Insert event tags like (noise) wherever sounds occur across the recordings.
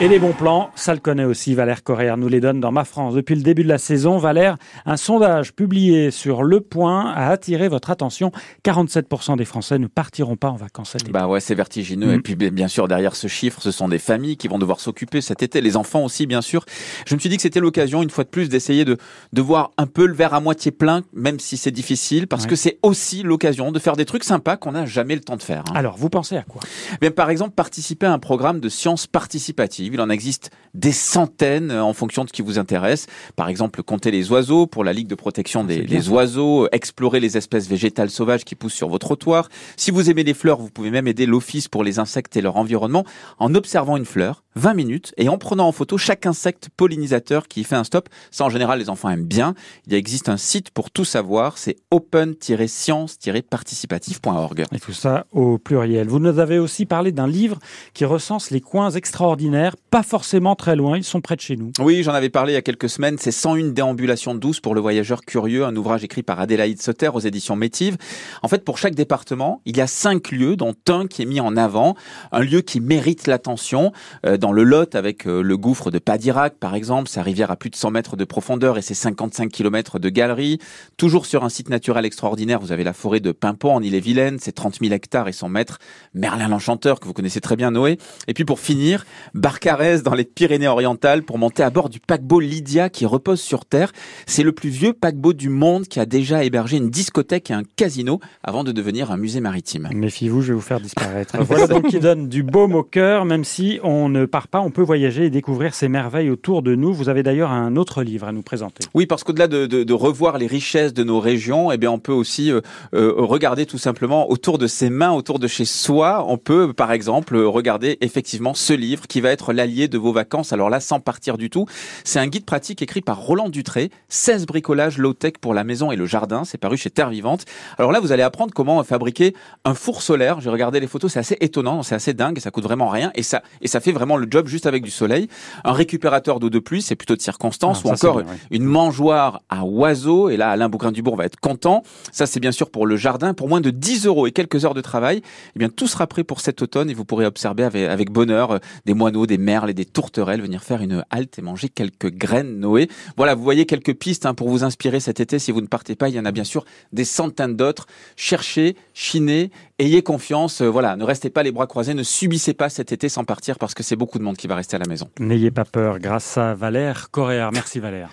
Et les bons plans, ça le connaît aussi, Valère Correa nous les donne dans Ma France. Depuis le début de la saison, Valère, un sondage publié sur Le Point a attiré votre attention. 47% des Français ne partiront pas en vacances cet été. Bah ouais, c'est vertigineux. Et mm. puis bien sûr, derrière ce chiffre, ce sont des familles qui vont devoir s'occuper cet été, les enfants aussi, bien sûr. Je me suis dit que c'était l'occasion, une fois de plus, d'essayer de, de voir un peu le verre à moitié plein, même si c'est difficile, parce que c'est aussi l'occasion de faire des trucs sympas qu'on n'a jamais le temps de faire. Hein. Alors, vous pensez à quoi? Bien, par exemple, participer à un programme de sciences participatives il en existe des centaines en fonction de ce qui vous intéresse. Par exemple, compter les oiseaux pour la Ligue de protection des, oiseaux, explorer les espèces végétales sauvages qui poussent sur vos trottoirs. Si vous aimez les fleurs, vous pouvez même aider l'Office pour les insectes et leur environnement en observant une fleur 20 minutes et en prenant en photo chaque insecte pollinisateur qui fait un stop. Ça, en général, les enfants aiment bien. Il existe un site pour tout savoir. C'est open-science-participatif.org. Et tout ça au pluriel. Vous nous avez aussi parlé d'un livre qui recense les coins extraordinaires pas forcément très loin, ils sont près de chez nous. Oui, j'en avais parlé il y a quelques semaines, c'est 101 déambulations douces pour le voyageur curieux, un ouvrage écrit par Adélaïde Sauter aux éditions Métive. En fait, pour chaque département, il y a cinq lieux, dont un qui est mis en avant, un lieu qui mérite l'attention. Euh, dans le Lot, avec euh, le gouffre de Padirac, par exemple, sa rivière à plus de 100 mètres de profondeur et ses 55 km de galeries. Toujours sur un site naturel extraordinaire, vous avez la forêt de Pimpon en Ille-et-Vilaine, ses 30 000 hectares et son maître, Merlin l'Enchanteur, que vous connaissez très bien, Noé. Et puis pour finir, Barca dans les Pyrénées-Orientales pour monter à bord du paquebot Lydia qui repose sur Terre. C'est le plus vieux paquebot du monde qui a déjà hébergé une discothèque et un casino avant de devenir un musée maritime. Méfiez-vous, je vais vous faire (laughs) disparaître. voilà donc qui donne du baume au cœur, même si on ne part pas, on peut voyager et découvrir ces merveilles autour de nous. Vous avez d'ailleurs un autre livre à nous présenter. Oui, parce qu'au-delà de, revoir les richesses de nos régions, eh bien, on peut aussi euh, euh, regarder tout simplement autour de ses mains, autour de chez soi. On peut, par exemple, regarder effectivement ce livre qui va être la de vos vacances. Alors là, sans partir du tout, c'est un guide pratique écrit par Roland Dutré, 16 bricolages low-tech pour la maison et le jardin. C'est paru chez Terre Vivante. Alors là, vous allez apprendre comment fabriquer un four solaire. J'ai regardé les photos, c'est assez étonnant, c'est assez dingue ça coûte vraiment rien et ça et ça fait vraiment le job juste avec du soleil. Un récupérateur d'eau de pluie, c'est plutôt de circonstance ah, ou encore une mangeoire à oiseaux. Et là, Alain Bougrain-Dubourg va être content. Ça, c'est bien sûr pour le jardin. Pour moins de 10 euros et quelques heures de travail, eh bien, tout sera prêt pour cet automne et vous pourrez observer avec, avec bonheur euh, des moineaux, des mers et des tourterelles, venir faire une halte et manger quelques graines Noé. Voilà, vous voyez quelques pistes hein, pour vous inspirer cet été. Si vous ne partez pas, il y en a bien sûr des centaines d'autres. Cherchez, chinez, ayez confiance. Euh, voilà, ne restez pas les bras croisés, ne subissez pas cet été sans partir parce que c'est beaucoup de monde qui va rester à la maison. N'ayez pas peur, grâce à Valère Coréard. Merci Valère.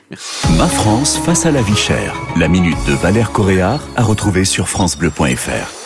Ma France face à la vie chère. La minute de Valère Coréard à retrouver sur francebleu.fr.